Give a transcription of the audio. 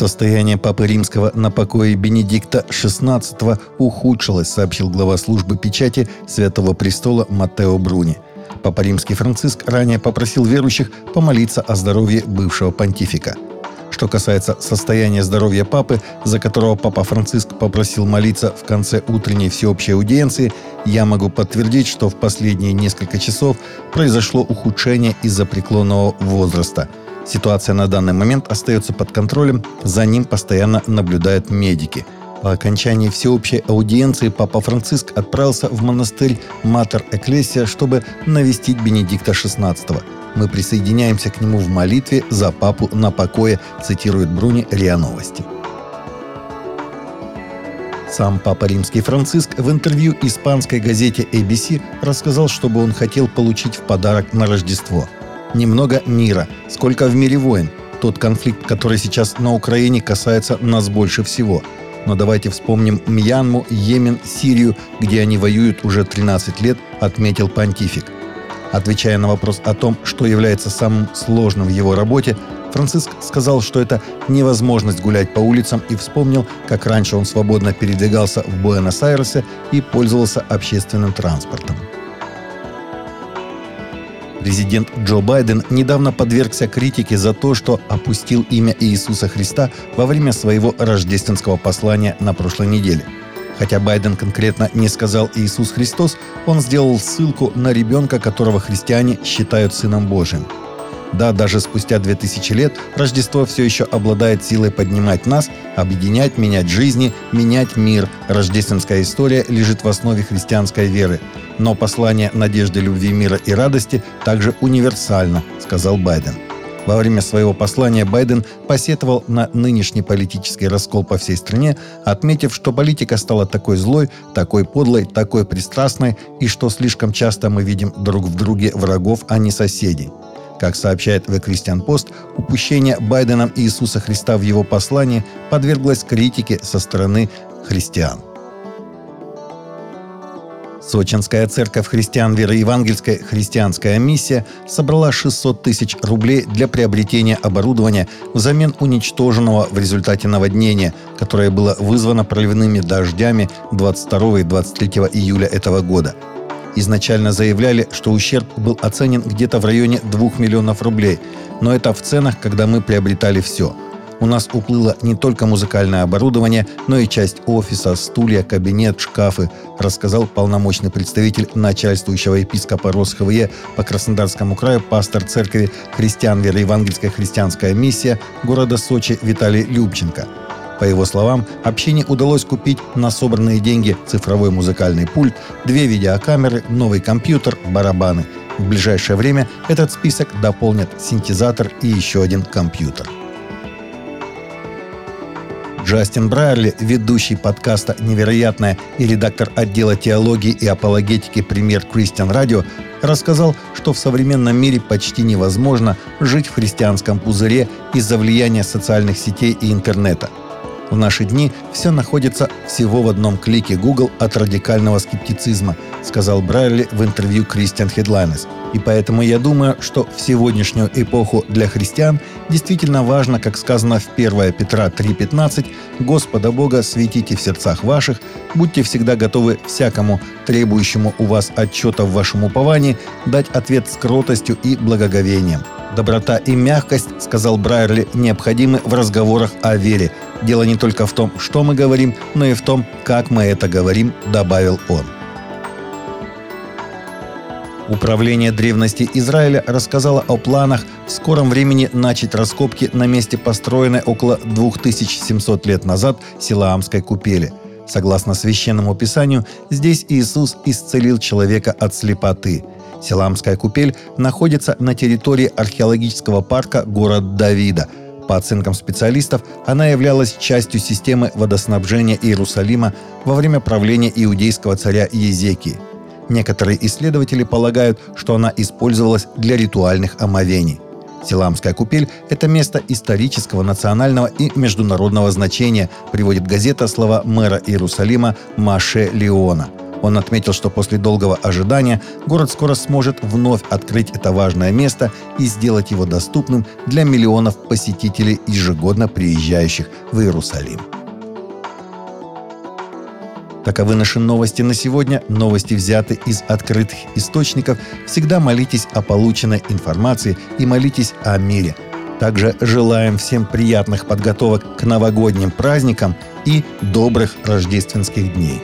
Состояние Папы Римского на покое Бенедикта XVI ухудшилось, сообщил глава службы печати Святого Престола Маттео Бруни. Папа Римский Франциск ранее попросил верующих помолиться о здоровье бывшего понтифика. Что касается состояния здоровья папы, за которого папа Франциск попросил молиться в конце утренней всеобщей аудиенции, я могу подтвердить, что в последние несколько часов произошло ухудшение из-за преклонного возраста – Ситуация на данный момент остается под контролем, за ним постоянно наблюдают медики. По окончании всеобщей аудиенции Папа Франциск отправился в монастырь Матер Экклесия, чтобы навестить Бенедикта XVI. Мы присоединяемся к нему в молитве за папу на покое, цитирует Бруни РИА Новости. Сам Папа Римский Франциск в интервью испанской газете ABC рассказал, чтобы он хотел получить в подарок на Рождество – немного мира. Сколько в мире войн? Тот конфликт, который сейчас на Украине, касается нас больше всего. Но давайте вспомним Мьянму, Йемен, Сирию, где они воюют уже 13 лет, отметил понтифик. Отвечая на вопрос о том, что является самым сложным в его работе, Франциск сказал, что это невозможность гулять по улицам и вспомнил, как раньше он свободно передвигался в Буэнос-Айресе и пользовался общественным транспортом. Президент Джо Байден недавно подвергся критике за то, что опустил имя Иисуса Христа во время своего рождественского послания на прошлой неделе. Хотя Байден конкретно не сказал Иисус Христос, он сделал ссылку на ребенка, которого христиане считают Сыном Божьим – да, даже спустя 2000 лет Рождество все еще обладает силой поднимать нас, объединять, менять жизни, менять мир. Рождественская история лежит в основе христианской веры. Но послание надежды, любви, мира и радости также универсально, сказал Байден. Во время своего послания Байден посетовал на нынешний политический раскол по всей стране, отметив, что политика стала такой злой, такой подлой, такой пристрастной, и что слишком часто мы видим друг в друге врагов, а не соседей. Как сообщает The Christian Post, упущение Байденом Иисуса Христа в его послании подверглось критике со стороны христиан. Сочинская церковь христиан веры евангельской «Христианская миссия» собрала 600 тысяч рублей для приобретения оборудования взамен уничтоженного в результате наводнения, которое было вызвано проливными дождями 22 и 23 июля этого года – Изначально заявляли, что ущерб был оценен где-то в районе 2 миллионов рублей, но это в ценах, когда мы приобретали все. У нас уплыло не только музыкальное оборудование, но и часть офиса, стулья, кабинет, шкафы, рассказал полномочный представитель начальствующего епископа РосХВЕ по Краснодарскому краю пастор церкви христиан веры Евангельская христианская миссия города Сочи Виталий Любченко – по его словам, общине удалось купить на собранные деньги цифровой музыкальный пульт, две видеокамеры, новый компьютер, барабаны. В ближайшее время этот список дополнят синтезатор и еще один компьютер. Джастин Брайерли, ведущий подкаста «Невероятное» и редактор отдела теологии и апологетики премьер Кристиан Радио, рассказал, что в современном мире почти невозможно жить в христианском пузыре из-за влияния социальных сетей и интернета – в наши дни все находится всего в одном клике Google от радикального скептицизма, сказал Брайли в интервью Christian Headlines. И поэтому я думаю, что в сегодняшнюю эпоху для христиан действительно важно, как сказано в 1 Петра 3.15, «Господа Бога светите в сердцах ваших, будьте всегда готовы всякому требующему у вас отчета в вашем уповании дать ответ с кротостью и благоговением». Доброта и мягкость, сказал Брайерли, необходимы в разговорах о вере. Дело не только в том, что мы говорим, но и в том, как мы это говорим, добавил он. Управление древности Израиля рассказало о планах в скором времени начать раскопки на месте построенной около 2700 лет назад Силаамской купели. Согласно священному писанию, здесь Иисус исцелил человека от слепоты – Силамская купель находится на территории археологического парка город Давида. По оценкам специалистов, она являлась частью системы водоснабжения Иерусалима во время правления иудейского царя Езекии. Некоторые исследователи полагают, что она использовалась для ритуальных омовений. Силамская купель – это место исторического, национального и международного значения, приводит газета слова мэра Иерусалима Маше Леона – Он отметил, что после долгого ожидания город скоро сможет вновь открыть это важное место и сделать его доступным для миллионов посетителей, ежегодно приезжающих в Иерусалим. Таковы наши новости на сегодня. Новости взяты из открытых источников. Всегда молитесь о полученной информации и молитесь о мире. Также желаем всем приятных подготовок к новогодним праздникам и добрых рождественских дней.